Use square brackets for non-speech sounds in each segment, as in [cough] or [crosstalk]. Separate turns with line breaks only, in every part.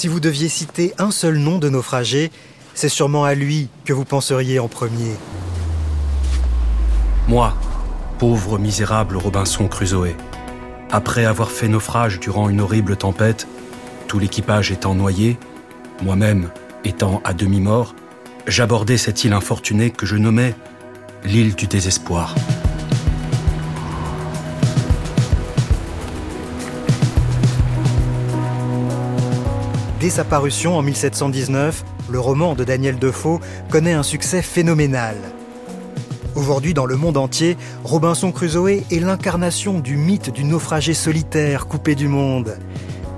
Si vous deviez citer un seul nom de naufragé, c'est sûrement à lui que vous penseriez en premier.
Moi, pauvre misérable Robinson Crusoe, après avoir fait naufrage durant une horrible tempête, tout l'équipage étant noyé, moi-même étant à demi-mort, j'abordais cette île infortunée que je nommais l'île du désespoir.
Dès sa parution en 1719, le roman de Daniel Defoe connaît un succès phénoménal. Aujourd'hui, dans le monde entier, Robinson Crusoe est l'incarnation du mythe du naufragé solitaire coupé du monde.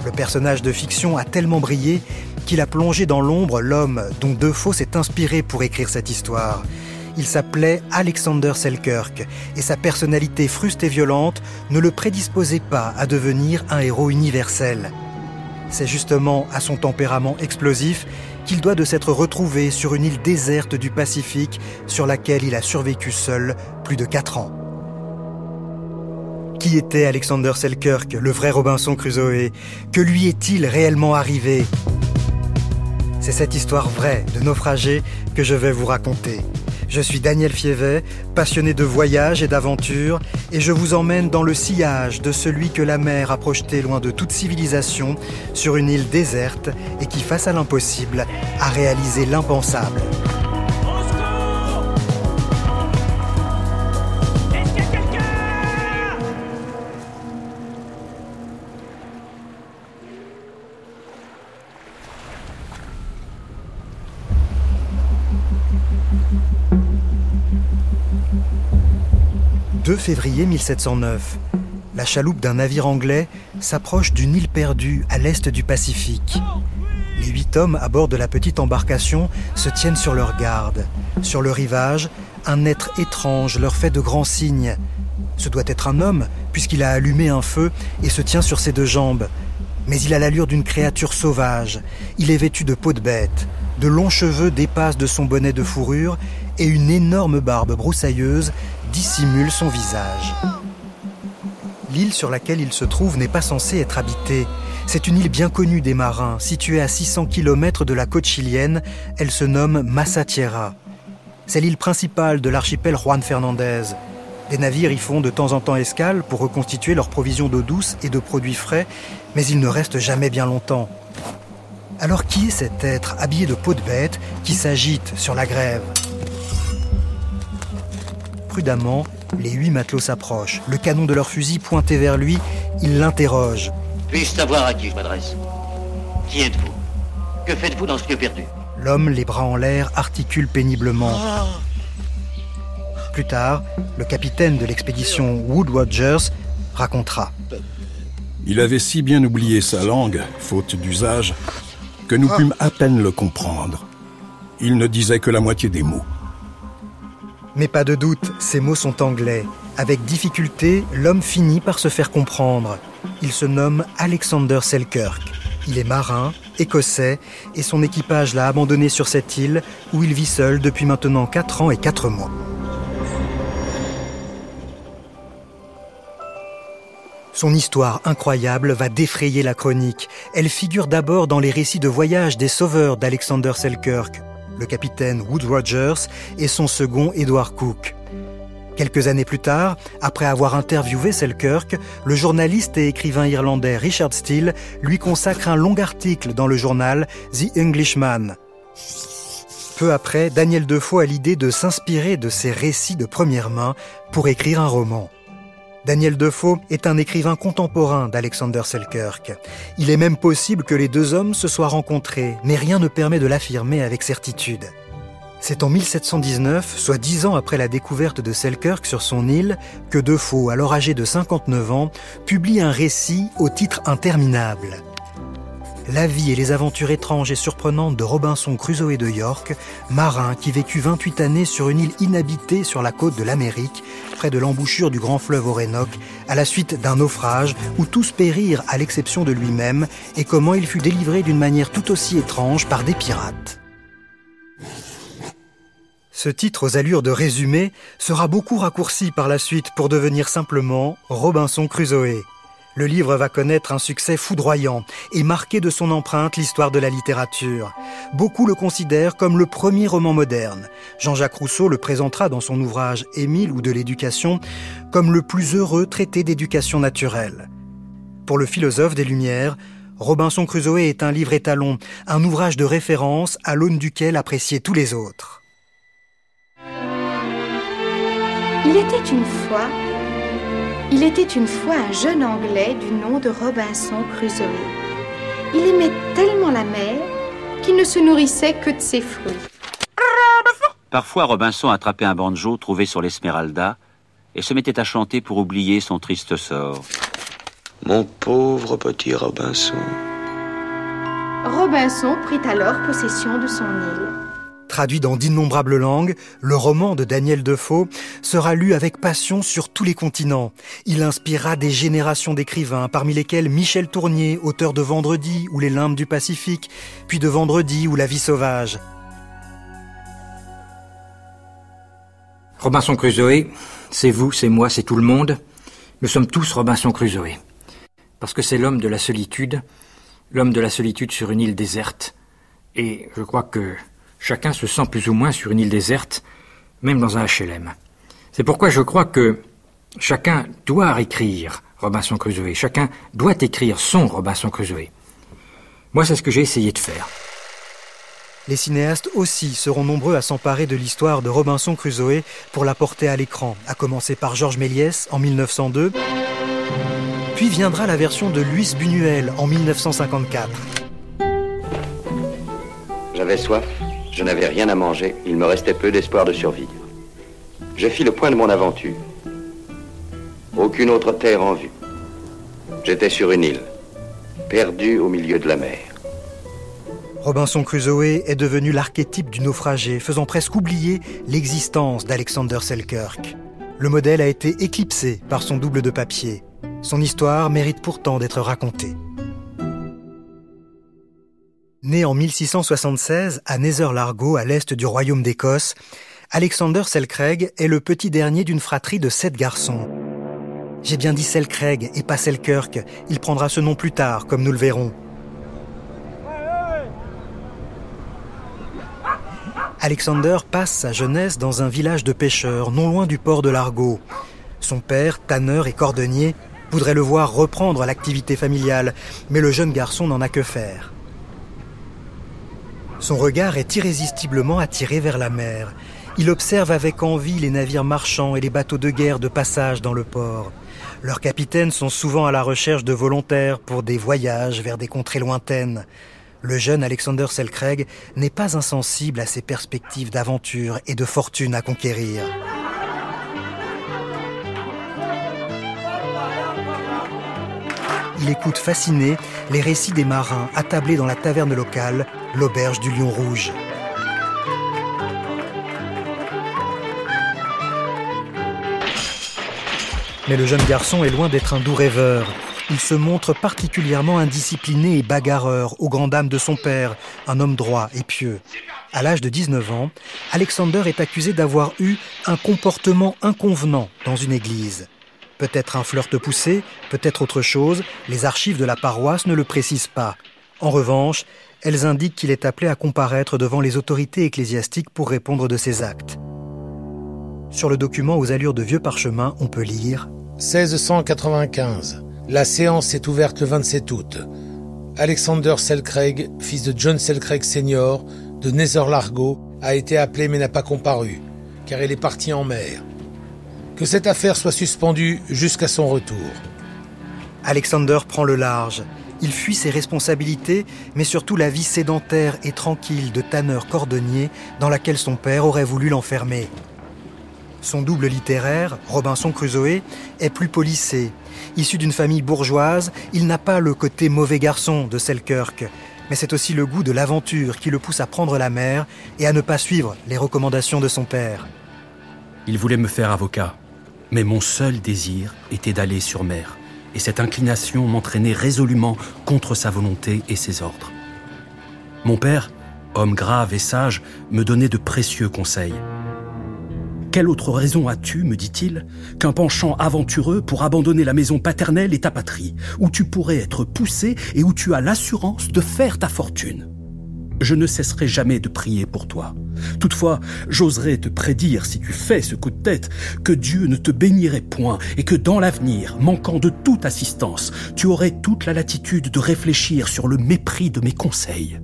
Le personnage de fiction a tellement brillé qu'il a plongé dans l'ombre l'homme dont Defoe s'est inspiré pour écrire cette histoire. Il s'appelait Alexander Selkirk et sa personnalité fruste et violente ne le prédisposait pas à devenir un héros universel. C'est justement à son tempérament explosif qu'il doit de s'être retrouvé sur une île déserte du Pacifique sur laquelle il a survécu seul plus de 4 ans. Qui était Alexander Selkirk, le vrai Robinson Crusoe Que lui est-il réellement arrivé? C'est cette histoire vraie de naufragé que je vais vous raconter. Je suis Daniel Fievet, passionné de voyage et d'aventure, et je vous emmène dans le sillage de celui que la mer a projeté loin de toute civilisation, sur une île déserte, et qui, face à l'impossible, a réalisé l'impensable. « 2 février 1709. La chaloupe d'un navire anglais s'approche d'une île perdue à l'est du Pacifique. Les huit hommes à bord de la petite embarcation se tiennent sur leur garde. Sur le rivage, un être étrange leur fait de grands signes. Ce doit être un homme, puisqu'il a allumé un feu et se tient sur ses deux jambes. Mais il a l'allure d'une créature sauvage. Il est vêtu de peau de bête. De longs cheveux dépassent de son bonnet de fourrure et une énorme barbe broussailleuse dissimule son visage. L'île sur laquelle il se trouve n'est pas censée être habitée. C'est une île bien connue des marins, située à 600 km de la côte chilienne. Elle se nomme Massa Tierra. C'est l'île principale de l'archipel Juan Fernandez. Des navires y font de temps en temps escale pour reconstituer leurs provisions d'eau douce et de produits frais, mais ils ne restent jamais bien longtemps. Alors qui est cet être habillé de peau de bête qui s'agite sur la grève? Prudemment, les huit matelots s'approchent. Le canon de leur fusil pointé vers lui, ils l'interrogent.
Puis-je savoir à qui je m'adresse Qui êtes-vous? Que faites-vous dans ce lieu perdu?
L'homme, les bras en l'air, articule péniblement. Plus tard, le capitaine de l'expédition Wood Rogers racontera.
Il avait si bien oublié sa langue, faute d'usage, que nous pûmes à peine le comprendre. Il ne disait que la moitié des mots.
Mais pas de doute, ces mots sont anglais. Avec difficulté, l'homme finit par se faire comprendre. Il se nomme Alexander Selkirk. Il est marin, écossais, et son équipage l'a abandonné sur cette île où il vit seul depuis maintenant 4 ans et 4 mois. Son histoire incroyable va défrayer la chronique. Elle figure d'abord dans les récits de voyage des sauveurs d'Alexander Selkirk, le capitaine Wood Rogers et son second Edward Cook. Quelques années plus tard, après avoir interviewé Selkirk, le journaliste et écrivain irlandais Richard Steele lui consacre un long article dans le journal The Englishman. Peu après, Daniel Defoe a l'idée de s'inspirer de ces récits de première main pour écrire un roman. Daniel Defoe est un écrivain contemporain d'Alexander Selkirk. Il est même possible que les deux hommes se soient rencontrés, mais rien ne permet de l'affirmer avec certitude. C'est en 1719, soit dix ans après la découverte de Selkirk sur son île, que Defoe, alors âgé de 59 ans, publie un récit au titre interminable. La vie et les aventures étranges et surprenantes de Robinson Crusoe de York, marin qui vécut 28 années sur une île inhabitée sur la côte de l'Amérique, près de l'embouchure du grand fleuve Orénoque, à la suite d'un naufrage où tous périrent à l'exception de lui-même, et comment il fut délivré d'une manière tout aussi étrange par des pirates. Ce titre aux allures de résumé sera beaucoup raccourci par la suite pour devenir simplement Robinson Crusoe. Le livre va connaître un succès foudroyant et marquer de son empreinte l'histoire de la littérature. Beaucoup le considèrent comme le premier roman moderne. Jean-Jacques Rousseau le présentera dans son ouvrage Émile ou de l'éducation comme le plus heureux traité d'éducation naturelle. Pour le philosophe des Lumières, Robinson Crusoe est un livre étalon, un ouvrage de référence à l'aune duquel apprécier tous les autres.
Il était une fois il était une fois un jeune Anglais du nom de Robinson Crusoe. Il aimait tellement la mer qu'il ne se nourrissait que de ses fruits.
Parfois, Robinson attrapait un banjo trouvé sur l'Esmeralda et se mettait à chanter pour oublier son triste sort.
Mon pauvre petit Robinson.
Robinson prit alors possession de son île.
Traduit dans d'innombrables langues, le roman de Daniel Defoe sera lu avec passion sur tous les continents. Il inspirera des générations d'écrivains, parmi lesquels Michel Tournier, auteur de Vendredi ou Les limbes du Pacifique, puis de Vendredi ou La vie sauvage.
Robinson Crusoe, c'est vous, c'est moi, c'est tout le monde. Nous sommes tous Robinson Crusoe. Parce que c'est l'homme de la solitude, l'homme de la solitude sur une île déserte. Et je crois que chacun se sent plus ou moins sur une île déserte, même dans un HLM. C'est pourquoi je crois que chacun doit écrire Robinson Crusoe, chacun doit écrire son Robinson Crusoe. Moi, c'est ce que j'ai essayé de faire.
Les cinéastes aussi seront nombreux à s'emparer de l'histoire de Robinson Crusoe pour la porter à l'écran, à commencer par Georges Méliès en 1902, puis viendra la version de Luis Buñuel en 1954.
J'avais soif, je n'avais rien à manger, il me restait peu d'espoir de survivre. Je fis le point de mon aventure. Aucune autre terre en vue. J'étais sur une île, perdu au milieu de la mer.
Robinson Crusoe est devenu l'archétype du naufragé, faisant presque oublier l'existence d'Alexander Selkirk. Le modèle a été éclipsé par son double de papier. Son histoire mérite pourtant d'être racontée. Né en 1676 à Nether-Largo, à l'est du royaume d'Écosse, Alexander Selcraig est le petit dernier d'une fratrie de sept garçons. J'ai bien dit Selcraig et pas Selkirk, il prendra ce nom plus tard, comme nous le verrons. Alexander passe sa jeunesse dans un village de pêcheurs, non loin du port de Largo. Son père, tanneur et cordonnier, voudrait le voir reprendre l'activité familiale, mais le jeune garçon n'en a que faire. Son regard est irrésistiblement attiré vers la mer. Il observe avec envie les navires marchands et les bateaux de guerre de passage dans le port. Leurs capitaines sont souvent à la recherche de volontaires pour des voyages vers des contrées lointaines. Le jeune Alexander Selcraig n'est pas insensible à ces perspectives d'aventure et de fortune à conquérir. Il écoute fasciné les récits des marins attablés dans la taverne locale, l'auberge du Lion Rouge. Mais le jeune garçon est loin d'être un doux rêveur. Il se montre particulièrement indiscipliné et bagarreur aux grandes dames de son père, un homme droit et pieux. À l'âge de 19 ans, Alexander est accusé d'avoir eu un comportement inconvenant dans une église. Peut-être un flirt poussé, peut-être autre chose, les archives de la paroisse ne le précisent pas. En revanche, elles indiquent qu'il est appelé à comparaître devant les autorités ecclésiastiques pour répondre de ses actes. Sur le document aux allures de vieux parchemin, on peut lire
1695. La séance est ouverte le 27 août. Alexander Selcraig, fils de John Selcraig Senior, de Nether-Largo, a été appelé mais n'a pas comparu, car il est parti en mer que cette affaire soit suspendue jusqu'à son retour.
Alexander prend le large. Il fuit ses responsabilités, mais surtout la vie sédentaire et tranquille de tanneur cordonnier dans laquelle son père aurait voulu l'enfermer. Son double littéraire, Robinson Crusoe, est plus polissé. Issu d'une famille bourgeoise, il n'a pas le côté mauvais garçon de Selkirk, mais c'est aussi le goût de l'aventure qui le pousse à prendre la mer et à ne pas suivre les recommandations de son père.
Il voulait me faire avocat. Mais mon seul désir était d'aller sur mer, et cette inclination m'entraînait résolument contre sa volonté et ses ordres. Mon père, homme grave et sage, me donnait de précieux conseils. Quelle autre raison as-tu, me dit-il, qu'un penchant aventureux pour abandonner la maison paternelle et ta patrie, où tu pourrais être poussé et où tu as l'assurance de faire ta fortune? Je ne cesserai jamais de prier pour toi. Toutefois, j'oserais te prédire, si tu fais ce coup de tête, que Dieu ne te bénirait point et que dans l'avenir, manquant de toute assistance, tu aurais toute la latitude de réfléchir sur le mépris de mes conseils.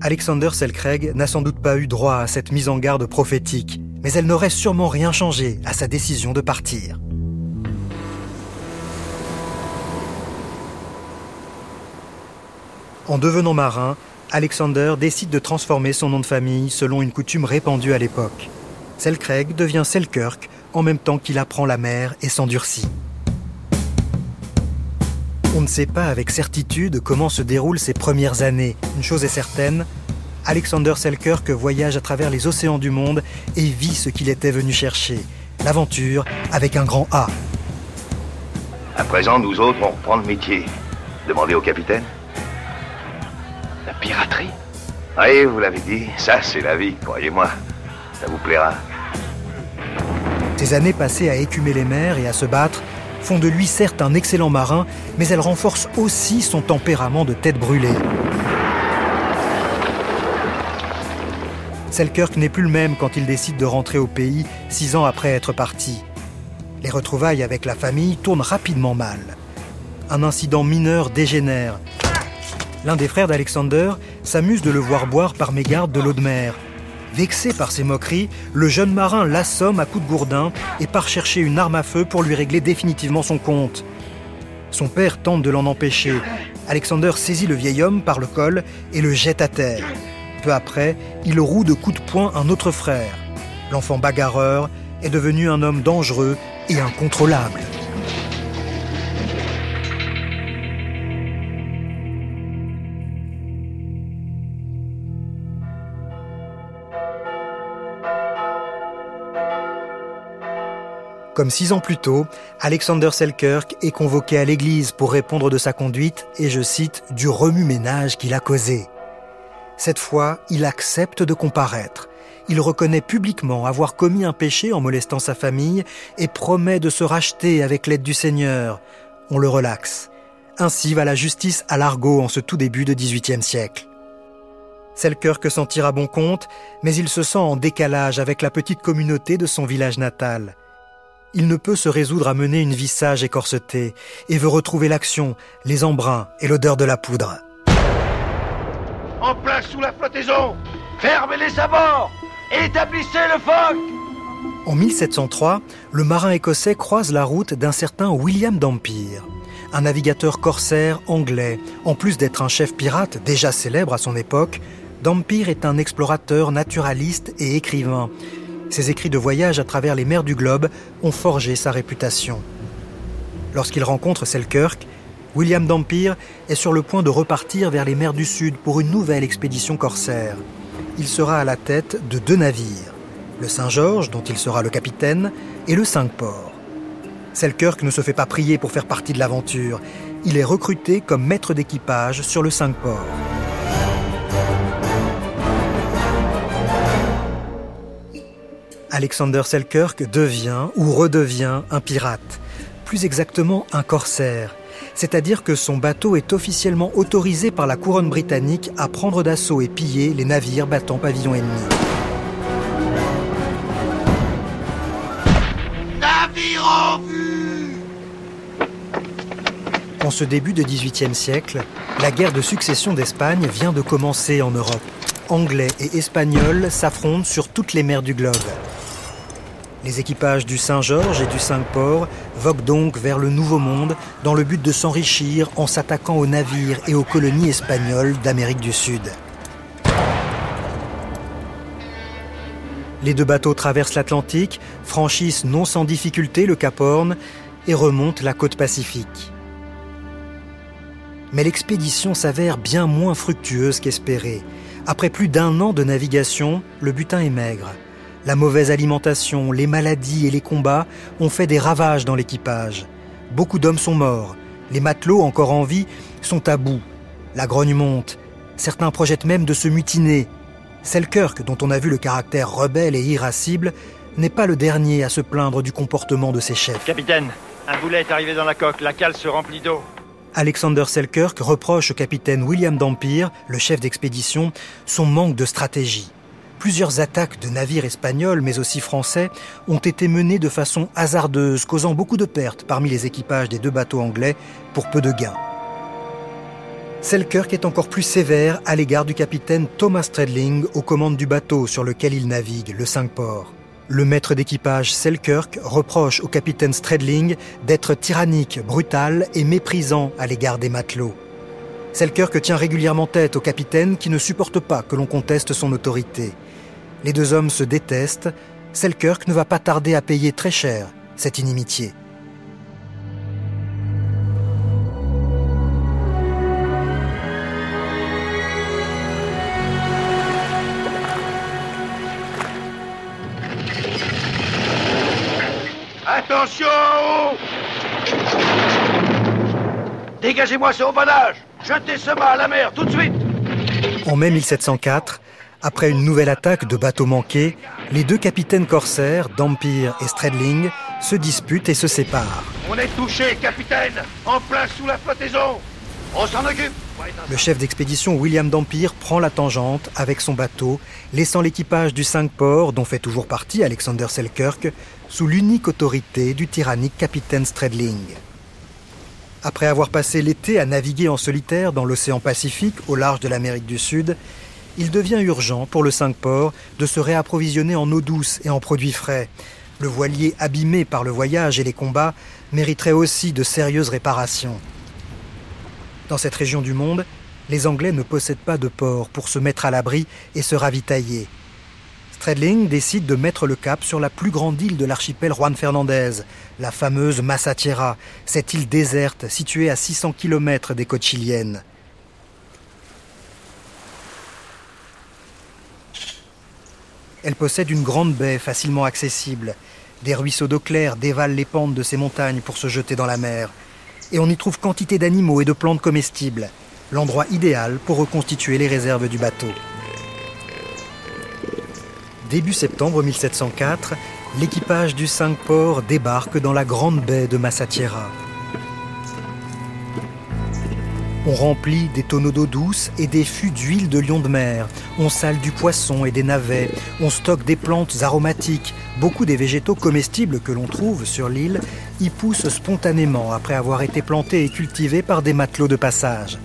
Alexander Selcraig n'a sans doute pas eu droit à cette mise en garde prophétique, mais elle n'aurait sûrement rien changé à sa décision de partir. En devenant marin, Alexander décide de transformer son nom de famille selon une coutume répandue à l'époque. Selcraig devient Selkirk en même temps qu'il apprend la mer et s'endurcit. On ne sait pas avec certitude comment se déroulent ses premières années. Une chose est certaine, Alexander Selkirk voyage à travers les océans du monde et vit ce qu'il était venu chercher. L'aventure avec un grand A.
À présent, nous autres, on reprend le métier. Demandez au capitaine.
La piraterie
Oui, vous l'avez dit, ça c'est la vie, croyez-moi. Ça vous plaira.
Ces années passées à écumer les mers et à se battre font de lui certes un excellent marin, mais elles renforcent aussi son tempérament de tête brûlée. Selkirk n'est plus le même quand il décide de rentrer au pays six ans après être parti. Les retrouvailles avec la famille tournent rapidement mal. Un incident mineur dégénère. L'un des frères d'Alexander s'amuse de le voir boire par mégarde de l'eau de mer. Vexé par ces moqueries, le jeune marin l'assomme à coups de gourdin et part chercher une arme à feu pour lui régler définitivement son compte. Son père tente de l'en empêcher. Alexander saisit le vieil homme par le col et le jette à terre. Peu après, il roue de coups de poing un autre frère. L'enfant bagarreur est devenu un homme dangereux et incontrôlable. Comme six ans plus tôt, Alexander Selkirk est convoqué à l'église pour répondre de sa conduite et, je cite, du remue-ménage qu'il a causé. Cette fois, il accepte de comparaître. Il reconnaît publiquement avoir commis un péché en molestant sa famille et promet de se racheter avec l'aide du Seigneur. On le relaxe. Ainsi va la justice à l'argot en ce tout début de XVIIIe siècle. Selkirk s'en tire à bon compte, mais il se sent en décalage avec la petite communauté de son village natal il ne peut se résoudre à mener une vie sage et corsetée, et veut retrouver l'action, les embruns et l'odeur de la poudre.
En place sous la flottaison Fermez les abords Établissez le foc
En 1703, le marin écossais croise la route d'un certain William Dampier, un navigateur corsaire anglais. En plus d'être un chef pirate déjà célèbre à son époque, Dampier est un explorateur naturaliste et écrivain. Ses écrits de voyage à travers les mers du globe ont forgé sa réputation. Lorsqu'il rencontre Selkirk, William Dampier est sur le point de repartir vers les mers du Sud pour une nouvelle expédition corsaire. Il sera à la tête de deux navires, le Saint-Georges, dont il sera le capitaine, et le Cinq-Ports. Selkirk ne se fait pas prier pour faire partie de l'aventure. Il est recruté comme maître d'équipage sur le Cinq-Ports. Alexander Selkirk devient ou redevient un pirate, plus exactement un corsaire, c'est-à-dire que son bateau est officiellement autorisé par la couronne britannique à prendre d'assaut et piller les navires battant pavillon ennemi.
Navire en vue
En ce début de XVIIIe siècle, la guerre de succession d'Espagne vient de commencer en Europe. Anglais et Espagnols s'affrontent sur toutes les mers du globe. Les équipages du Saint-Georges et du Cinq-Ports voguent donc vers le Nouveau Monde dans le but de s'enrichir en s'attaquant aux navires et aux colonies espagnoles d'Amérique du Sud. Les deux bateaux traversent l'Atlantique, franchissent non sans difficulté le Cap Horn et remontent la côte pacifique. Mais l'expédition s'avère bien moins fructueuse qu'espéré. Après plus d'un an de navigation, le butin est maigre. La mauvaise alimentation, les maladies et les combats ont fait des ravages dans l'équipage. Beaucoup d'hommes sont morts. Les matelots encore en vie sont à bout. La grogne monte. Certains projettent même de se mutiner. Selkirk, dont on a vu le caractère rebelle et irascible, n'est pas le dernier à se plaindre du comportement de ses chefs.
Capitaine, un boulet est arrivé dans la coque, la cale se remplit d'eau.
Alexander Selkirk reproche au capitaine William Dampier, le chef d'expédition, son manque de stratégie. Plusieurs attaques de navires espagnols, mais aussi français, ont été menées de façon hasardeuse, causant beaucoup de pertes parmi les équipages des deux bateaux anglais pour peu de gains. Selkirk est encore plus sévère à l'égard du capitaine Thomas Stradling aux commandes du bateau sur lequel il navigue, le Cinq-Ports. Le maître d'équipage Selkirk reproche au capitaine Stradling d'être tyrannique, brutal et méprisant à l'égard des matelots. Selkirk tient régulièrement tête au capitaine qui ne supporte pas que l'on conteste son autorité. Les deux hommes se détestent. Selkirk ne va pas tarder à payer très cher cette inimitié.
Attention Dégagez-moi ce haubanage Jetez ce mât à la mer, tout de suite
En mai 1704, après une nouvelle attaque de bateaux manqués, les deux capitaines corsaires, Dampier et Stradling, se disputent et se séparent.
On est touché, capitaine En plein sous la flottaison On s'en occupe
Le chef d'expédition William Dampier prend la tangente avec son bateau, laissant l'équipage du Cinq-Ports, dont fait toujours partie Alexander Selkirk, sous l'unique autorité du tyrannique capitaine Stradling. Après avoir passé l'été à naviguer en solitaire dans l'océan Pacifique au large de l'Amérique du Sud, il devient urgent pour le Cinq-Ports de se réapprovisionner en eau douce et en produits frais. Le voilier abîmé par le voyage et les combats mériterait aussi de sérieuses réparations. Dans cette région du monde, les Anglais ne possèdent pas de port pour se mettre à l'abri et se ravitailler. Stradling décide de mettre le cap sur la plus grande île de l'archipel Juan Fernandez, la fameuse Massatiera, cette île déserte située à 600 km des côtes chiliennes. Elle possède une grande baie facilement accessible. Des ruisseaux d'eau claire dévalent les pentes de ces montagnes pour se jeter dans la mer. Et on y trouve quantité d'animaux et de plantes comestibles. L'endroit idéal pour reconstituer les réserves du bateau. Début septembre 1704, l'équipage du Cinq-Ports débarque dans la grande baie de Massatiera. On remplit des tonneaux d'eau douce et des fûts d'huile de lion de mer. On sale du poisson et des navets. On stocke des plantes aromatiques. Beaucoup des végétaux comestibles que l'on trouve sur l'île y poussent spontanément après avoir été plantés et cultivés par des matelots de passage.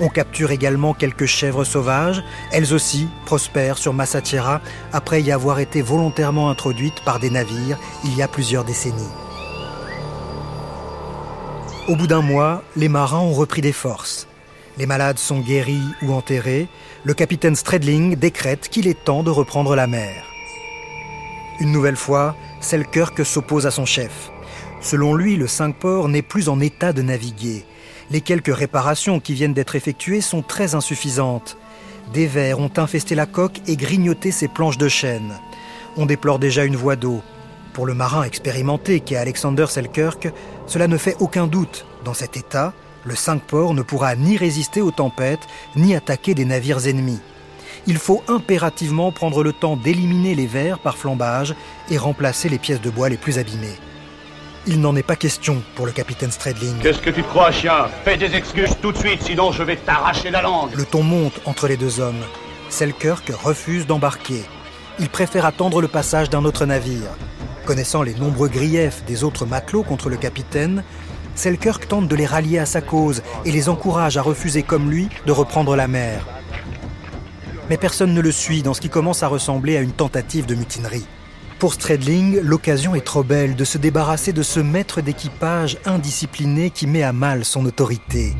On capture également quelques chèvres sauvages. Elles aussi prospèrent sur Massatiera après y avoir été volontairement introduites par des navires il y a plusieurs décennies. Au bout d'un mois, les marins ont repris des forces. Les malades sont guéris ou enterrés. Le capitaine Stradling décrète qu'il est temps de reprendre la mer. Une nouvelle fois, Selkirk s'oppose à son chef. Selon lui, le Cinq-Ports n'est plus en état de naviguer. Les quelques réparations qui viennent d'être effectuées sont très insuffisantes. Des vers ont infesté la coque et grignoté ses planches de chêne. On déplore déjà une voie d'eau. Pour le marin expérimenté qu'est Alexander Selkirk, cela ne fait aucun doute. Dans cet état, le Cinq-Ports ne pourra ni résister aux tempêtes, ni attaquer des navires ennemis. Il faut impérativement prendre le temps d'éliminer les vers par flambage et remplacer les pièces de bois les plus abîmées. Il n'en est pas question pour le capitaine Stradling.
Qu'est-ce que tu te crois, chien? Fais des excuses tout de suite, sinon je vais t'arracher la langue.
Le ton monte entre les deux hommes. Selkirk refuse d'embarquer. Il préfère attendre le passage d'un autre navire. Connaissant les nombreux griefs des autres matelots contre le capitaine, Selkirk tente de les rallier à sa cause et les encourage à refuser comme lui de reprendre la mer. Mais personne ne le suit dans ce qui commence à ressembler à une tentative de mutinerie. Pour Stradling, l'occasion est trop belle de se débarrasser de ce maître d'équipage indiscipliné qui met à mal son autorité.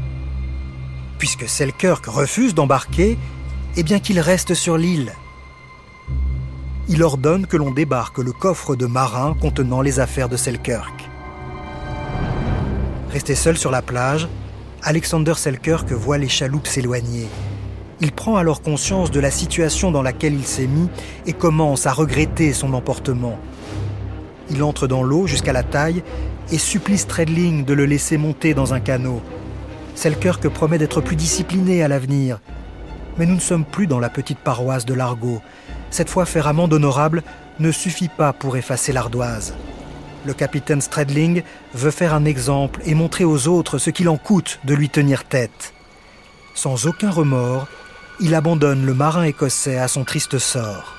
Puisque Selkirk refuse d'embarquer, eh bien qu'il reste sur l'île il ordonne que l'on débarque le coffre de marin contenant les affaires de Selkirk. Resté seul sur la plage, Alexander Selkirk voit les chaloupes s'éloigner. Il prend alors conscience de la situation dans laquelle il s'est mis et commence à regretter son emportement. Il entre dans l'eau jusqu'à la taille et supplie Stradling de le laisser monter dans un canot. Selkirk promet d'être plus discipliné à l'avenir. Mais nous ne sommes plus dans la petite paroisse de Largo, cette fois faire amende honorable ne suffit pas pour effacer l'ardoise. Le capitaine Stradling veut faire un exemple et montrer aux autres ce qu'il en coûte de lui tenir tête. Sans aucun remords, il abandonne le marin écossais à son triste sort.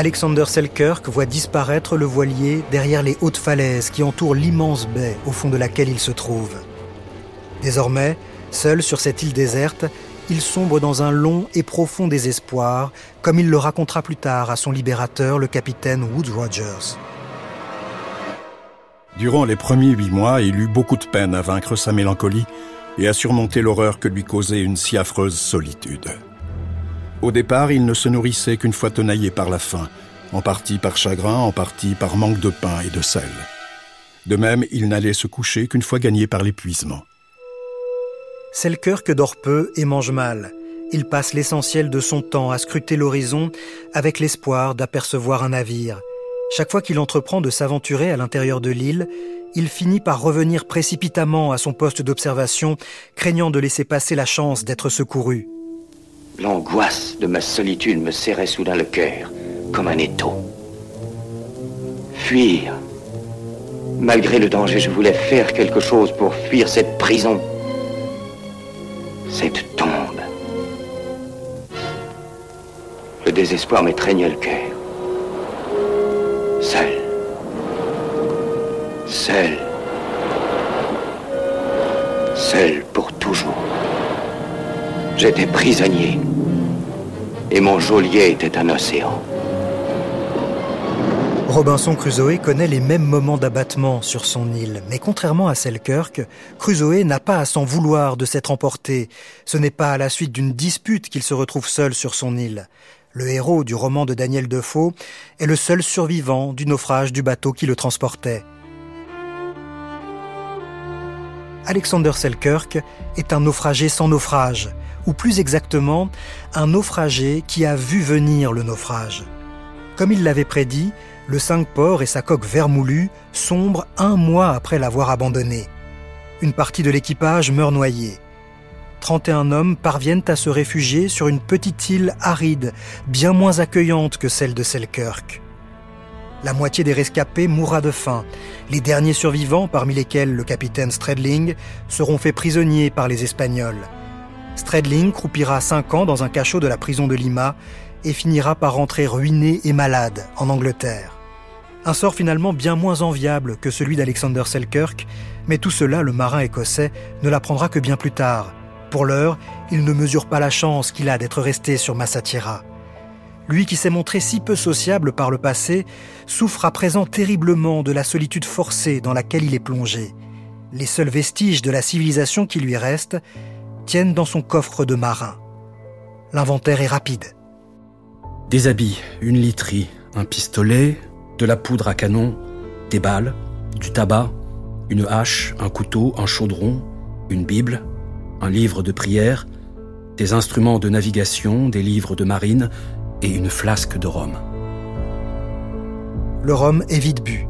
Alexander Selkirk voit disparaître le voilier derrière les hautes falaises qui entourent l'immense baie au fond de laquelle il se trouve. Désormais, seul sur cette île déserte, il sombre dans un long et profond désespoir, comme il le racontera plus tard à son libérateur, le capitaine Wood Rogers.
Durant les premiers huit mois, il eut beaucoup de peine à vaincre sa mélancolie et à surmonter l'horreur que lui causait une si affreuse solitude. Au départ, il ne se nourrissait qu'une fois tenaillé par la faim, en partie par chagrin, en partie par manque de pain et de sel. De même, il n'allait se coucher qu'une fois gagné par l'épuisement.
Selkirk dort peu et mange mal. Il passe l'essentiel de son temps à scruter l'horizon avec l'espoir d'apercevoir un navire. Chaque fois qu'il entreprend de s'aventurer à l'intérieur de l'île, il finit par revenir précipitamment à son poste d'observation, craignant de laisser passer la chance d'être secouru.
L'angoisse de ma solitude me serrait soudain le cœur, comme un étau. Fuir. Malgré le danger, je voulais faire quelque chose pour fuir cette prison, cette tombe. Le désespoir m'étreignait le cœur. Seul. Seul. Seul pour toujours. J'étais prisonnier. Et mon geôlier était un océan.
Robinson Crusoe connaît les mêmes moments d'abattement sur son île, mais contrairement à Selkirk, Crusoe n'a pas à s'en vouloir de s'être emporté. Ce n'est pas à la suite d'une dispute qu'il se retrouve seul sur son île. Le héros du roman de Daniel Defoe est le seul survivant du naufrage du bateau qui le transportait. Alexander Selkirk est un naufragé sans naufrage ou plus exactement un naufragé qui a vu venir le naufrage. Comme il l'avait prédit, le Cinq-Ports et sa coque vermoulue sombrent un mois après l'avoir abandonné. Une partie de l'équipage meurt noyée. 31 hommes parviennent à se réfugier sur une petite île aride, bien moins accueillante que celle de Selkirk. La moitié des rescapés mourra de faim. Les derniers survivants, parmi lesquels le capitaine Stradling, seront faits prisonniers par les Espagnols. Stradling croupira cinq ans dans un cachot de la prison de Lima et finira par rentrer ruiné et malade en Angleterre. Un sort finalement bien moins enviable que celui d'Alexander Selkirk, mais tout cela, le marin écossais ne l'apprendra que bien plus tard. Pour l'heure, il ne mesure pas la chance qu'il a d'être resté sur Massatiera. Lui qui s'est montré si peu sociable par le passé, souffre à présent terriblement de la solitude forcée dans laquelle il est plongé. Les seuls vestiges de la civilisation qui lui restent tiennent dans son coffre de marin. L'inventaire est rapide.
Des habits, une literie, un pistolet, de la poudre à canon, des balles, du tabac, une hache, un couteau, un chaudron, une Bible, un livre de prière, des instruments de navigation, des livres de marine et une flasque de rhum.
Le rhum est vite bu.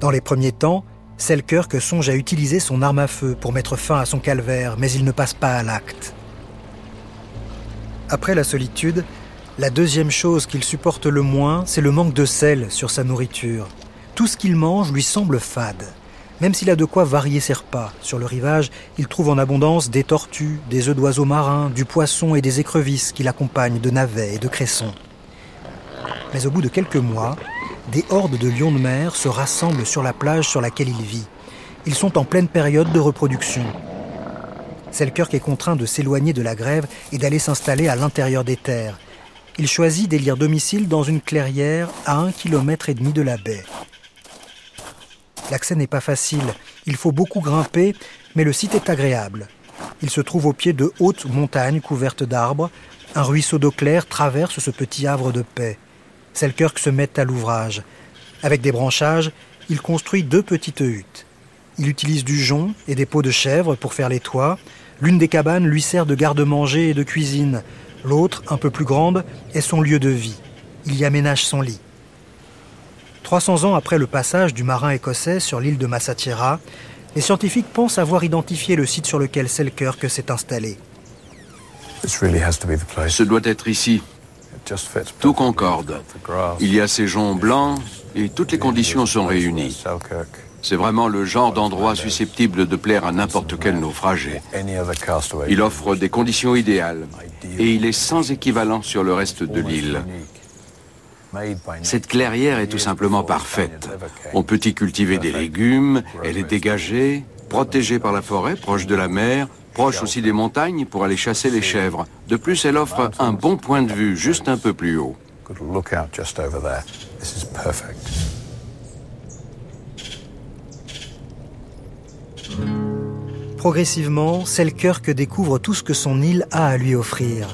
Dans les premiers temps, Selkirk songe à utiliser son arme à feu pour mettre fin à son calvaire, mais il ne passe pas à l'acte. Après la solitude, la deuxième chose qu'il supporte le moins, c'est le manque de sel sur sa nourriture. Tout ce qu'il mange lui semble fade. Même s'il a de quoi varier ses repas, sur le rivage, il trouve en abondance des tortues, des œufs d'oiseaux marins, du poisson et des écrevisses qui l'accompagnent de navets et de cressons. Mais au bout de quelques mois, des hordes de lions de mer se rassemblent sur la plage sur laquelle il vit. Ils sont en pleine période de reproduction. Selkirk est contraint de s'éloigner de la grève et d'aller s'installer à l'intérieur des terres. Il choisit d'élire domicile dans une clairière à un kilomètre et demi de la baie. L'accès n'est pas facile, il faut beaucoup grimper, mais le site est agréable. Il se trouve au pied de hautes montagnes couvertes d'arbres. Un ruisseau d'eau claire traverse ce petit havre de paix. Selkirk se met à l'ouvrage. Avec des branchages, il construit deux petites huttes. Il utilise du jonc et des pots de chèvre pour faire les toits. L'une des cabanes lui sert de garde-manger et de cuisine. L'autre, un peu plus grande, est son lieu de vie. Il y aménage son lit. 300 ans après le passage du marin écossais sur l'île de Massatiera, les scientifiques pensent avoir identifié le site sur lequel Selkirk s'est installé.
Ce doit être ici. Tout concorde. Il y a ces joncs blancs et toutes les conditions sont réunies. C'est vraiment le genre d'endroit susceptible de plaire à n'importe quel naufragé. Il offre des conditions idéales et il est sans équivalent sur le reste de l'île. Cette clairière est tout simplement parfaite. On peut y cultiver des légumes, elle est dégagée, protégée par la forêt, proche de la mer, proche aussi des montagnes pour aller chasser les chèvres. De plus, elle offre un bon point de vue juste un peu plus haut.
Progressivement, Selkirk découvre tout ce que son île a à lui offrir.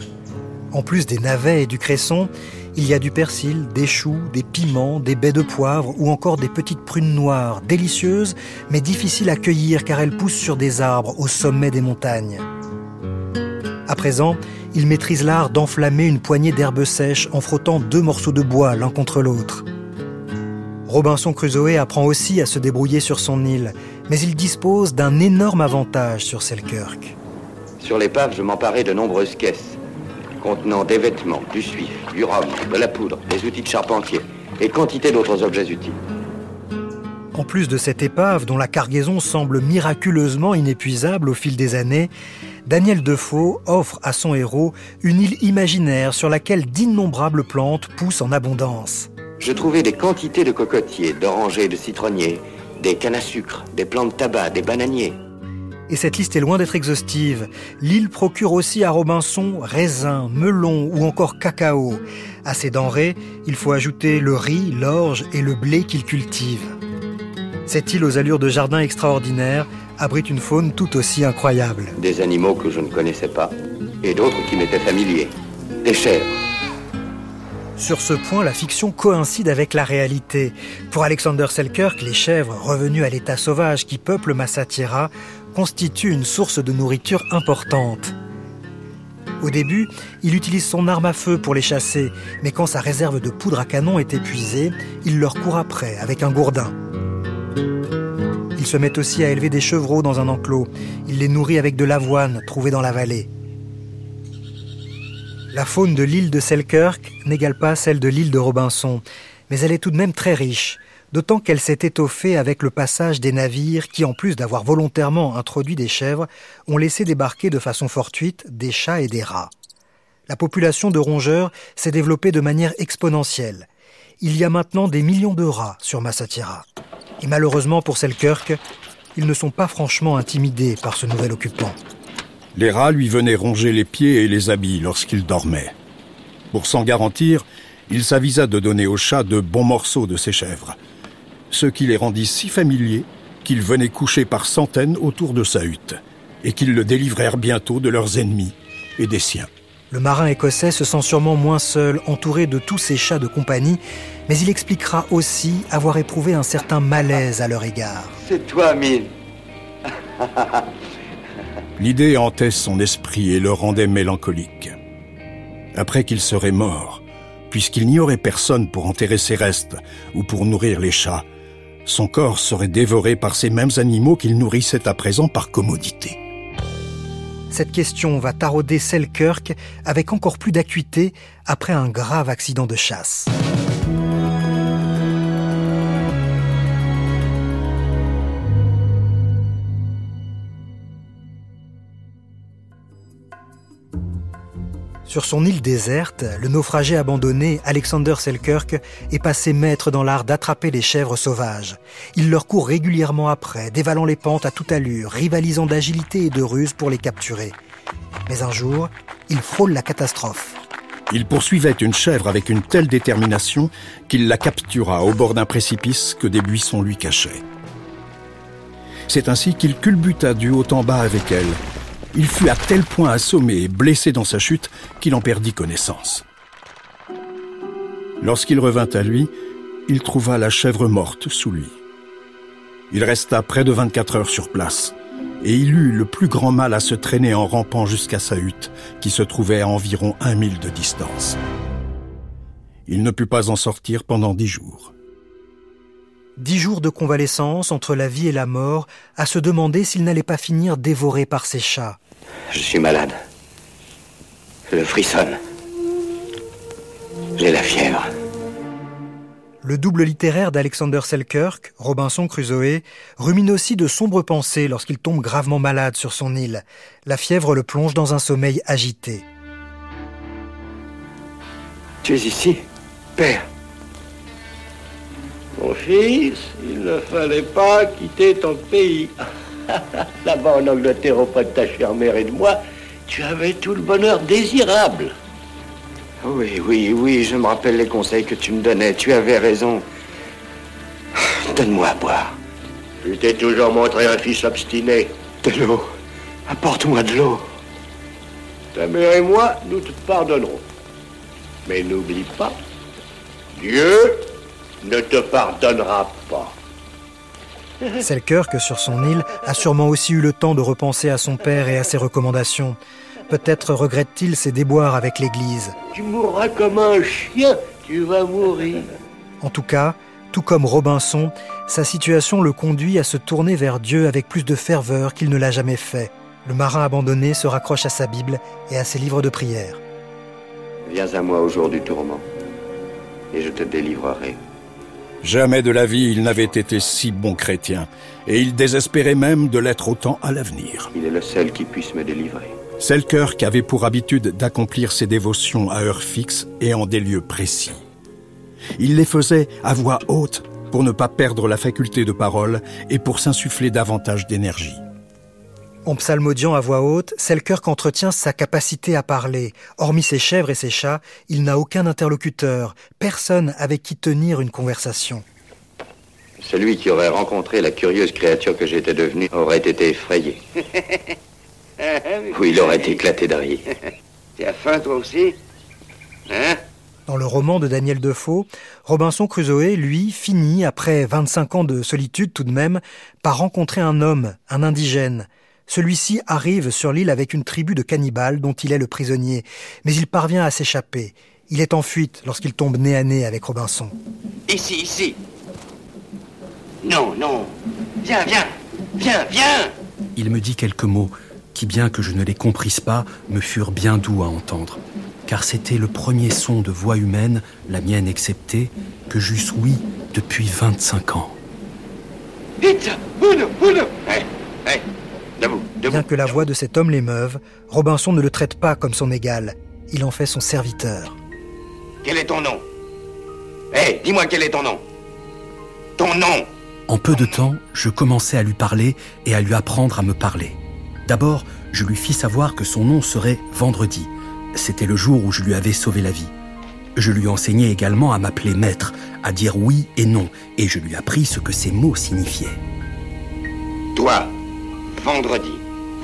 En plus des navets et du cresson, il y a du persil, des choux, des piments, des baies de poivre ou encore des petites prunes noires, délicieuses mais difficiles à cueillir car elles poussent sur des arbres au sommet des montagnes. À présent, il maîtrise l'art d'enflammer une poignée d'herbes sèches en frottant deux morceaux de bois l'un contre l'autre. Robinson Crusoe apprend aussi à se débrouiller sur son île, mais il dispose d'un énorme avantage sur Selkirk.
Sur l'épave, je m'emparais de nombreuses caisses contenant des vêtements, du suif, du rhum, de la poudre, des outils de charpentier et quantité d'autres objets utiles.
En plus de cette épave dont la cargaison semble miraculeusement inépuisable au fil des années, Daniel Defoe offre à son héros une île imaginaire sur laquelle d'innombrables plantes poussent en abondance.
Je trouvais des quantités de cocotiers, d'orangers, de citronniers, des cannes à sucre, des plantes de tabac, des bananiers.
Et cette liste est loin d'être exhaustive. L'île procure aussi à Robinson raisins, melons ou encore cacao. À ces denrées, il faut ajouter le riz, l'orge et le blé qu'il cultive. Cette île aux allures de jardin extraordinaires abrite une faune tout aussi incroyable.
Des animaux que je ne connaissais pas et d'autres qui m'étaient familiers. Des chèvres.
Sur ce point, la fiction coïncide avec la réalité. Pour Alexander Selkirk, les chèvres, revenus à l'état sauvage qui peuplent Massatiera, constitue une source de nourriture importante. Au début, il utilise son arme à feu pour les chasser, mais quand sa réserve de poudre à canon est épuisée, il leur court après avec un gourdin. Il se met aussi à élever des chevreaux dans un enclos. Il les nourrit avec de l'avoine trouvée dans la vallée. La faune de l'île de Selkirk n'égale pas celle de l'île de Robinson, mais elle est tout de même très riche d'autant qu'elle s'est étoffée avec le passage des navires qui, en plus d'avoir volontairement introduit des chèvres, ont laissé débarquer de façon fortuite des chats et des rats. La population de rongeurs s'est développée de manière exponentielle. Il y a maintenant des millions de rats sur Massatiera. Et malheureusement pour Selkirk, ils ne sont pas franchement intimidés par ce nouvel occupant.
Les rats lui venaient ronger les pieds et les habits lorsqu'il dormait. Pour s'en garantir, il s'avisa de donner aux chats de bons morceaux de ses chèvres ce qui les rendit si familiers qu'ils venaient coucher par centaines autour de sa hutte, et qu'ils le délivrèrent bientôt de leurs ennemis et des siens.
Le marin écossais se sent sûrement moins seul, entouré de tous ces chats de compagnie, mais il expliquera aussi avoir éprouvé un certain malaise à leur égard.
C'est toi, Mille. [laughs]
L'idée hantait son esprit et le rendait mélancolique. Après qu'il serait mort, puisqu'il n'y aurait personne pour enterrer ses restes ou pour nourrir les chats, son corps serait dévoré par ces mêmes animaux qu'il nourrissait à présent par commodité.
Cette question va tarauder Selkirk avec encore plus d'acuité après un grave accident de chasse. Sur son île déserte, le naufragé abandonné Alexander Selkirk est passé maître dans l'art d'attraper les chèvres sauvages. Il leur court régulièrement après, dévalant les pentes à toute allure, rivalisant d'agilité et de ruse pour les capturer. Mais un jour, il frôle la catastrophe.
Il poursuivait une chèvre avec une telle détermination qu'il la captura au bord d'un précipice que des buissons lui cachaient. C'est ainsi qu'il culbuta du haut en bas avec elle, il fut à tel point assommé et blessé dans sa chute qu'il en perdit connaissance. Lorsqu'il revint à lui, il trouva la chèvre morte sous lui. Il resta près de 24 heures sur place, et il eut le plus grand mal à se traîner en rampant jusqu'à sa hutte, qui se trouvait à environ un mille de distance. Il ne put pas en sortir pendant dix jours.
Dix jours de convalescence entre la vie et la mort, à se demander s'il n'allait pas finir dévoré par ses chats.
Je suis malade. Le frissonne. J'ai la fièvre.
Le double littéraire d'Alexander Selkirk, Robinson Crusoe, rumine aussi de sombres pensées lorsqu'il tombe gravement malade sur son île. La fièvre le plonge dans un sommeil agité.
Tu es ici, père
Mon fils, il ne fallait pas quitter ton pays. [laughs] Là-bas en Angleterre, auprès de ta chère mère et de moi, tu avais tout le bonheur désirable.
Oui, oui, oui, je me rappelle les conseils que tu me donnais. Tu avais raison. [sighs] Donne-moi à boire.
Tu t'es toujours montré un fils obstiné.
De l'eau. Apporte-moi de l'eau.
Ta mère et moi, nous te pardonnerons. Mais n'oublie pas, Dieu ne te pardonnera pas.
Selkirk, sur son île, a sûrement aussi eu le temps de repenser à son père et à ses recommandations. Peut-être regrette-t-il ses déboires avec l'Église.
Tu mourras comme un chien, tu vas mourir.
En tout cas, tout comme Robinson, sa situation le conduit à se tourner vers Dieu avec plus de ferveur qu'il ne l'a jamais fait. Le marin abandonné se raccroche à sa Bible et à ses livres de prière.
Viens à moi au jour du tourment, et je te délivrerai.
Jamais de la vie il n'avait été si bon chrétien, et il désespérait même de l'être autant à l'avenir.
Il est le seul qui puisse me délivrer.
Selkirk avait pour habitude d'accomplir ses dévotions à heure fixe et en des lieux précis. Il les faisait à voix haute pour ne pas perdre la faculté de parole et pour s'insuffler davantage d'énergie.
En psalmodiant à voix haute, Selkirk entretient sa capacité à parler. Hormis ses chèvres et ses chats, il n'a aucun interlocuteur, personne avec qui tenir une conversation.
Celui qui aurait rencontré la curieuse créature que j'étais devenue aurait été effrayé. [laughs] Oui, il aurait éclaté de rire. [laughs]
Tu as faim toi aussi? Hein?
Dans le roman de Daniel Defoe, Robinson Crusoe, lui, finit, après 25 ans de solitude tout de même, par rencontrer un homme, un indigène. Celui-ci arrive sur l'île avec une tribu de cannibales dont il est le prisonnier, mais il parvient à s'échapper. Il est en fuite lorsqu'il tombe nez à nez avec Robinson.
Ici, ici. Non, non. Viens, viens. Viens, viens.
Il me dit quelques mots qui, bien que je ne les comprisse pas, me furent bien doux à entendre, car c'était le premier son de voix humaine, la mienne exceptée, que j'eusse oui depuis 25 ans.
Vite Uno, uno Hé, hé, debout, debout.
Bien que la voix de cet homme l'émeuve, Robinson ne le traite pas comme son égal. Il en fait son serviteur.
Quel est ton nom? Hé, dis-moi quel est ton nom Ton nom
En peu de temps, je commençai à lui parler et à lui apprendre à me parler. D'abord, je lui fis savoir que son nom serait Vendredi. C'était le jour où je lui avais sauvé la vie. Je lui enseignai également à m'appeler maître, à dire oui et non, et je lui appris ce que ces mots signifiaient.
Toi, vendredi,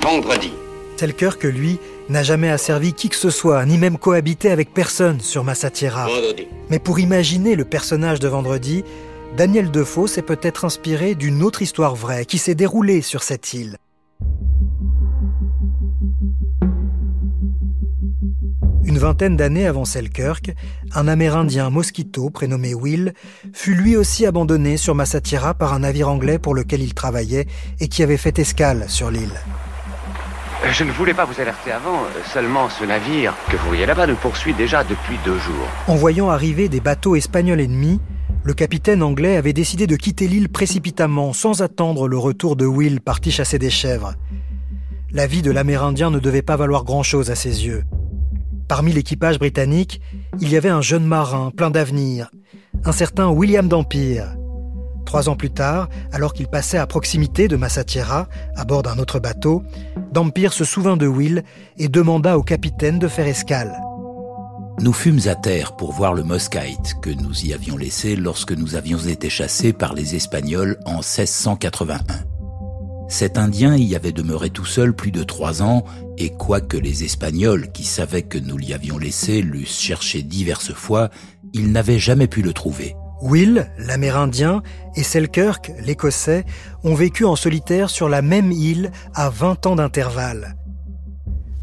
vendredi.
Selkirk, lui, n'a jamais asservi qui que ce soit, ni même cohabité avec personne sur Massatiera.
Vendredi.
Mais pour imaginer le personnage de Vendredi, Daniel Defoe s'est peut-être inspiré d'une autre histoire vraie qui s'est déroulée sur cette île. Une vingtaine d'années avant Selkirk, un Amérindien mosquito prénommé Will fut lui aussi abandonné sur Massatiera par un navire anglais pour lequel il travaillait et qui avait fait escale sur l'île.
Euh, Je ne voulais pas vous alerter avant, euh, seulement ce navire que vous voyez là-bas nous poursuit déjà depuis deux jours.
En voyant arriver des bateaux espagnols ennemis, le capitaine anglais avait décidé de quitter l'île précipitamment, sans attendre le retour de Will parti chasser des chèvres. La vie de l'Amérindien ne devait pas valoir grand-chose à ses yeux. Parmi l'équipage britannique, il y avait un jeune marin plein d'avenir, un certain William Dampire. Trois ans plus tard, alors qu'il passait à proximité de Massatiera, à bord d'un autre bateau, Dampire se souvint de Will et demanda au capitaine de faire escale.
Nous fûmes à terre pour voir le Mosquite que nous y avions laissé lorsque nous avions été chassés par les Espagnols en 1681. Cet Indien y avait demeuré tout seul plus de trois ans, et quoique les Espagnols, qui savaient que nous l'y avions laissé, l'eussent cherché diverses fois, ils n'avaient jamais pu le trouver.
Will, l'Amérindien, et Selkirk, l'Écossais, ont vécu en solitaire sur la même île à 20 ans d'intervalle.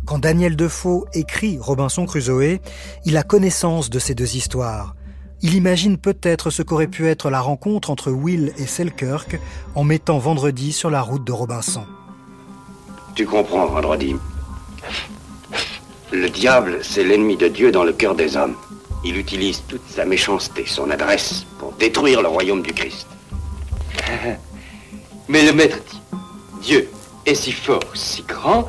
Quand Daniel Defoe écrit Robinson Crusoe, il a connaissance de ces deux histoires. Il imagine peut-être ce qu'aurait pu être la rencontre entre Will et Selkirk en mettant Vendredi sur la route de Robinson.
Tu comprends, Vendredi. Le diable, c'est l'ennemi de Dieu dans le cœur des hommes. Il utilise toute sa méchanceté, son adresse, pour détruire le royaume du Christ. [laughs]
Mais le maître dit, Dieu est si fort, si grand,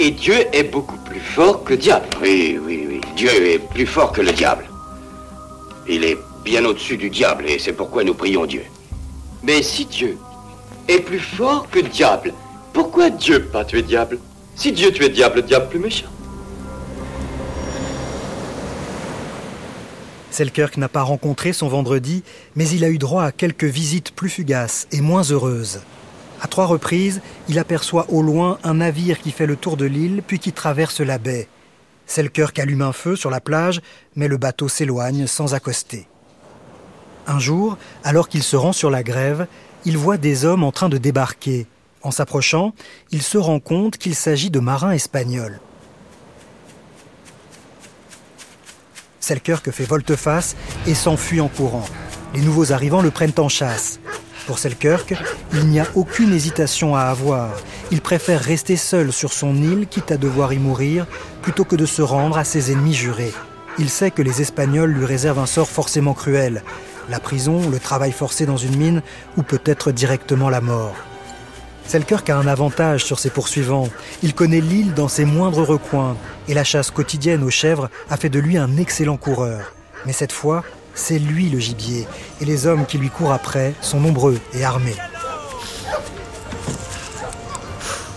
et Dieu est beaucoup plus fort que le diable.
Oui, oui, oui. Dieu est plus fort que le diable. Il est bien au-dessus du diable, et c'est pourquoi nous prions Dieu.
Mais si Dieu est plus fort que le diable, pourquoi Dieu pas tuer diable? Si Dieu tuait diable, le diable plus méchant.
Selkirk n'a pas rencontré son vendredi, mais il a eu droit à quelques visites plus fugaces et moins heureuses. À trois reprises, il aperçoit au loin un navire qui fait le tour de l'île puis qui traverse la baie. Selkirk allume un feu sur la plage, mais le bateau s'éloigne sans accoster. Un jour, alors qu'il se rend sur la grève, il voit des hommes en train de débarquer. En s'approchant, il se rend compte qu'il s'agit de marins espagnols. Selkirk fait volte-face et s'enfuit en courant. Les nouveaux arrivants le prennent en chasse. Pour Selkirk, il n'y a aucune hésitation à avoir. Il préfère rester seul sur son île, quitte à devoir y mourir, plutôt que de se rendre à ses ennemis jurés. Il sait que les Espagnols lui réservent un sort forcément cruel. La prison, le travail forcé dans une mine, ou peut-être directement la mort. Selkirk a un avantage sur ses poursuivants. Il connaît l'île dans ses moindres recoins, et la chasse quotidienne aux chèvres a fait de lui un excellent coureur. Mais cette fois, c'est lui le gibier, et les hommes qui lui courent après sont nombreux et armés.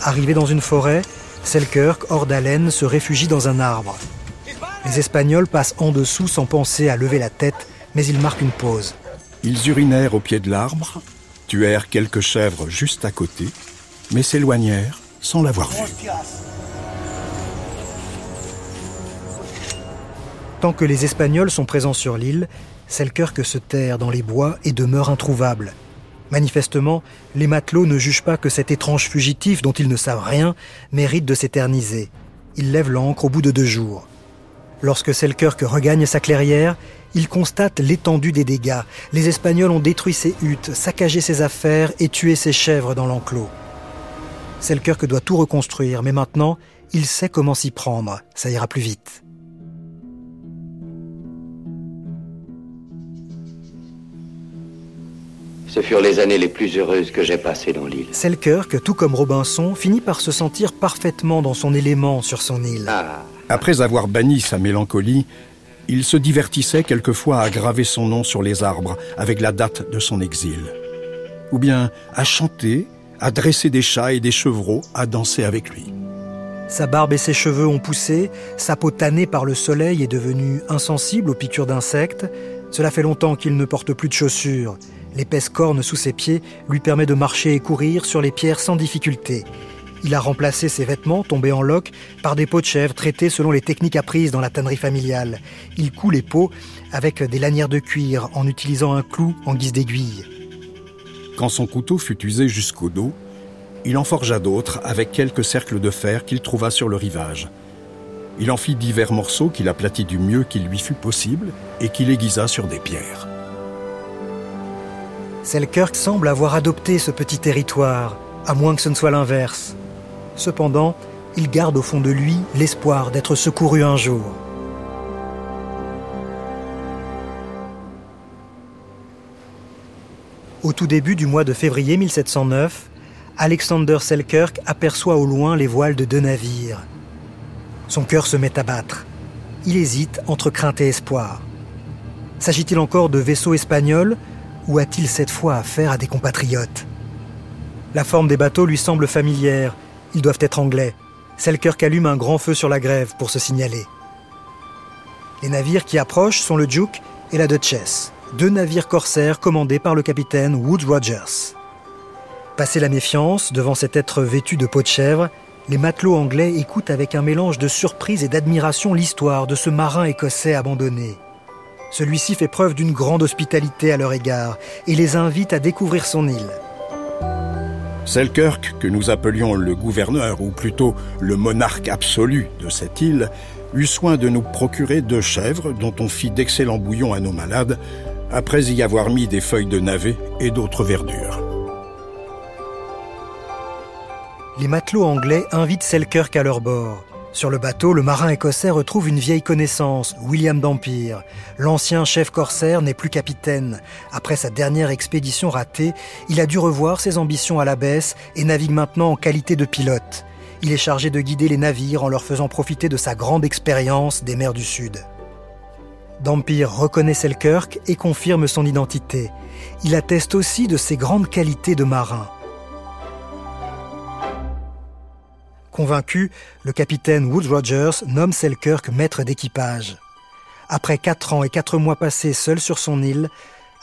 Arrivé dans une forêt, Selkirk, hors d'haleine, se réfugie dans un arbre. Les Espagnols passent en dessous sans penser à lever la tête, mais ils marquent une pause.
Ils urinèrent au pied de l'arbre, tuèrent quelques chèvres juste à côté, mais s'éloignèrent sans l'avoir vu.
Tant que les Espagnols sont présents sur l'île, Selkirk se terre dans les bois et demeure introuvable. Manifestement, les matelots ne jugent pas que cet étrange fugitif dont ils ne savent rien mérite de s'éterniser. Ils lèvent l'ancre au bout de deux jours. Lorsque Selkirk regagne sa clairière, il constate l'étendue des dégâts. Les Espagnols ont détruit ses huttes, saccagé ses affaires et tué ses chèvres dans l'enclos. Selkirk doit tout reconstruire, mais maintenant, il sait comment s'y prendre. Ça ira plus vite.
Ce furent les années les plus heureuses que j'ai passées dans l'île.
Selkirk, tout comme Robinson, finit par se sentir parfaitement dans son élément sur son île.
Ah.
Après avoir banni sa mélancolie, il se divertissait quelquefois à graver son nom sur les arbres avec la date de son exil. Ou bien à chanter, à dresser des chats et des chevreaux, à danser avec lui.
Sa barbe et ses cheveux ont poussé, sa peau tannée par le soleil est devenue insensible aux piqûres d'insectes. Cela fait longtemps qu'il ne porte plus de chaussures. L'épaisse corne sous ses pieds lui permet de marcher et courir sur les pierres sans difficulté. Il a remplacé ses vêtements tombés en loques par des peaux de chèvre traitées selon les techniques apprises dans la tannerie familiale. Il coud les peaux avec des lanières de cuir en utilisant un clou en guise d'aiguille.
Quand son couteau fut usé jusqu'au dos, il en forgea d'autres avec quelques cercles de fer qu'il trouva sur le rivage. Il en fit divers morceaux qu'il aplatit du mieux qu'il lui fut possible et qu'il aiguisa sur des pierres.
Selkirk semble avoir adopté ce petit territoire, à moins que ce ne soit l'inverse. Cependant, il garde au fond de lui l'espoir d'être secouru un jour. Au tout début du mois de février 1709, Alexander Selkirk aperçoit au loin les voiles de deux navires. Son cœur se met à battre. Il hésite entre crainte et espoir. S'agit-il encore de vaisseaux espagnols ou a-t-il cette fois affaire à des compatriotes? La forme des bateaux lui semble familière. Ils doivent être anglais. Selkirk allume un grand feu sur la grève pour se signaler. Les navires qui approchent sont le Duke et la Duchess, deux navires corsaires commandés par le capitaine Wood Rogers. Passé la méfiance devant cet être vêtu de peau de chèvre, les matelots anglais écoutent avec un mélange de surprise et d'admiration l'histoire de ce marin écossais abandonné. Celui-ci fait preuve d'une grande hospitalité à leur égard et les invite à découvrir son île.
Selkirk, que nous appelions le gouverneur, ou plutôt le monarque absolu de cette île, eut soin de nous procurer deux chèvres dont on fit d'excellents bouillons à nos malades, après y avoir mis des feuilles de navet et d'autres verdures.
Les matelots anglais invitent Selkirk à leur bord. Sur le bateau, le marin écossais retrouve une vieille connaissance, William d'Empire. L'ancien chef corsaire n'est plus capitaine. Après sa dernière expédition ratée, il a dû revoir ses ambitions à la baisse et navigue maintenant en qualité de pilote. Il est chargé de guider les navires en leur faisant profiter de sa grande expérience des mers du Sud. D'Empire reconnaît Selkirk et confirme son identité. Il atteste aussi de ses grandes qualités de marin. Convaincu, le capitaine Wood Rogers nomme Selkirk maître d'équipage. Après quatre ans et quatre mois passés seul sur son île,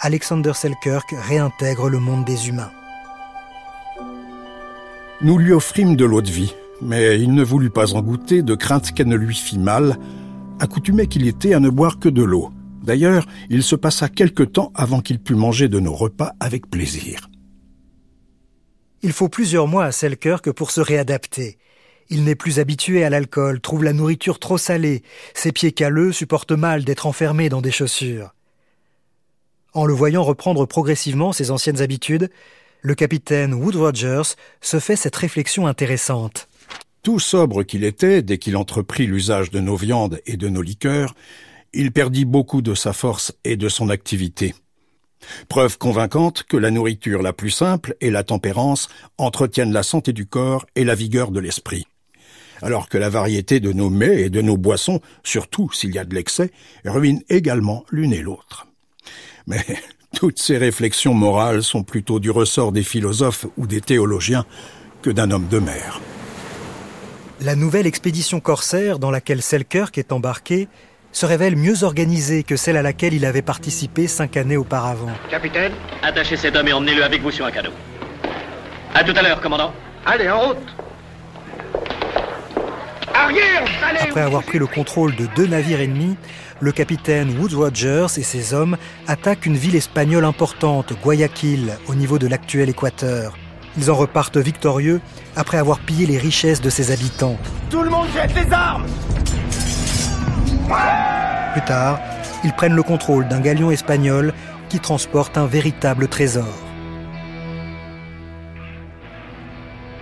Alexander Selkirk réintègre le monde des humains.
Nous lui offrîmes de l'eau de vie, mais il ne voulut pas en goûter de crainte qu'elle ne lui fît mal, accoutumé qu'il était à ne boire que de l'eau. D'ailleurs, il se passa quelque temps avant qu'il pût manger de nos repas avec plaisir.
Il faut plusieurs mois à Selkirk pour se réadapter. Il n'est plus habitué à l'alcool, trouve la nourriture trop salée, ses pieds calleux supportent mal d'être enfermés dans des chaussures. En le voyant reprendre progressivement ses anciennes habitudes, le capitaine Wood Rogers se fait cette réflexion intéressante.
Tout sobre qu'il était, dès qu'il entreprit l'usage de nos viandes et de nos liqueurs, il perdit beaucoup de sa force et de son activité. Preuve convaincante que la nourriture la plus simple et la tempérance entretiennent la santé du corps et la vigueur de l'esprit alors que la variété de nos mets et de nos boissons, surtout s'il y a de l'excès, ruine également l'une et l'autre. Mais [laughs] toutes ces réflexions morales sont plutôt du ressort des philosophes ou des théologiens que d'un homme de mer.
La nouvelle expédition corsaire dans laquelle Selkirk est embarqué se révèle mieux organisée que celle à laquelle il avait participé cinq années auparavant.
Capitaine, attachez cet homme et emmenez-le avec vous sur un canot. À tout à l'heure, commandant.
Allez, en route
après avoir pris le contrôle de deux navires ennemis, le capitaine Wood Rogers et ses hommes attaquent une ville espagnole importante, Guayaquil, au niveau de l'actuel Équateur. Ils en repartent victorieux après avoir pillé les richesses de ses habitants.
Tout le monde jette les armes
Plus tard, ils prennent le contrôle d'un galion espagnol qui transporte un véritable trésor.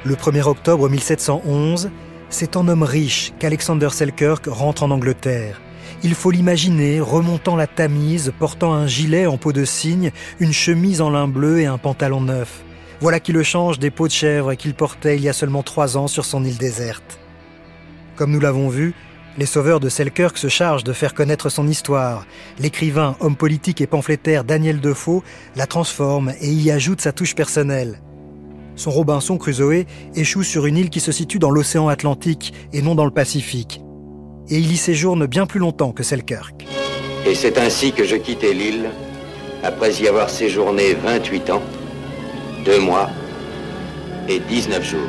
Le 1er octobre 1711, c'est en homme riche qu'Alexander Selkirk rentre en Angleterre. Il faut l'imaginer remontant la Tamise, portant un gilet en peau de cygne, une chemise en lin bleu et un pantalon neuf. Voilà qui le change des peaux de chèvre qu'il portait il y a seulement trois ans sur son île déserte. Comme nous l'avons vu, les sauveurs de Selkirk se chargent de faire connaître son histoire. L'écrivain, homme politique et pamphlétaire Daniel Defoe la transforme et y ajoute sa touche personnelle. Son Robinson Crusoe échoue sur une île qui se situe dans l'océan Atlantique et non dans le Pacifique. Et il y séjourne bien plus longtemps que Selkirk.
Et c'est ainsi que je quittai l'île, après y avoir séjourné 28 ans, 2 mois et 19 jours.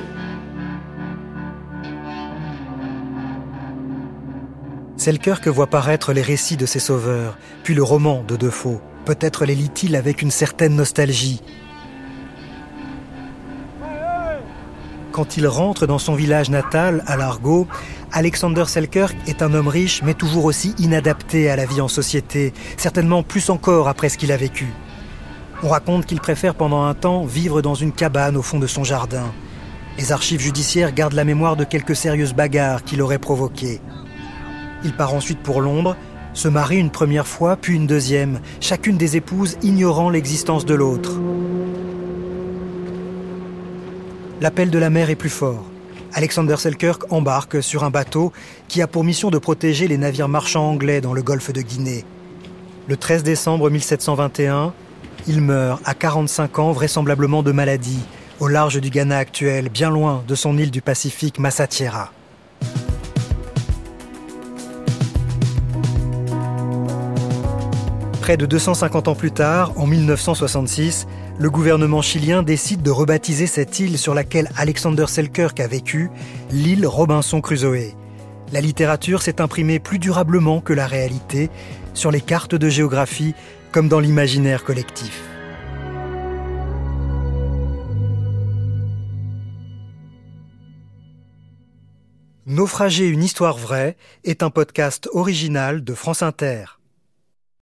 Selkirk voit paraître les récits de ses sauveurs, puis le roman de Defoe. Peut-être les lit-il avec une certaine nostalgie, quand il rentre dans son village natal, à Largo, Alexander Selkirk est un homme riche mais toujours aussi inadapté à la vie en société, certainement plus encore après ce qu'il a vécu. On raconte qu'il préfère pendant un temps vivre dans une cabane au fond de son jardin. Les archives judiciaires gardent la mémoire de quelques sérieuses bagarres qu'il aurait provoquées. Il part ensuite pour Londres, se marie une première fois, puis une deuxième, chacune des épouses ignorant l'existence de l'autre. L'appel de la mer est plus fort. Alexander Selkirk embarque sur un bateau qui a pour mission de protéger les navires marchands anglais dans le golfe de Guinée. Le 13 décembre 1721, il meurt à 45 ans vraisemblablement de maladie, au large du Ghana actuel, bien loin de son île du Pacifique Massatiera. Près de 250 ans plus tard, en 1966, le gouvernement chilien décide de rebaptiser cette île sur laquelle Alexander Selkirk a vécu l'île Robinson Crusoe. La littérature s'est imprimée plus durablement que la réalité sur les cartes de géographie comme dans l'imaginaire collectif. Naufrager une histoire vraie est un podcast original de France Inter.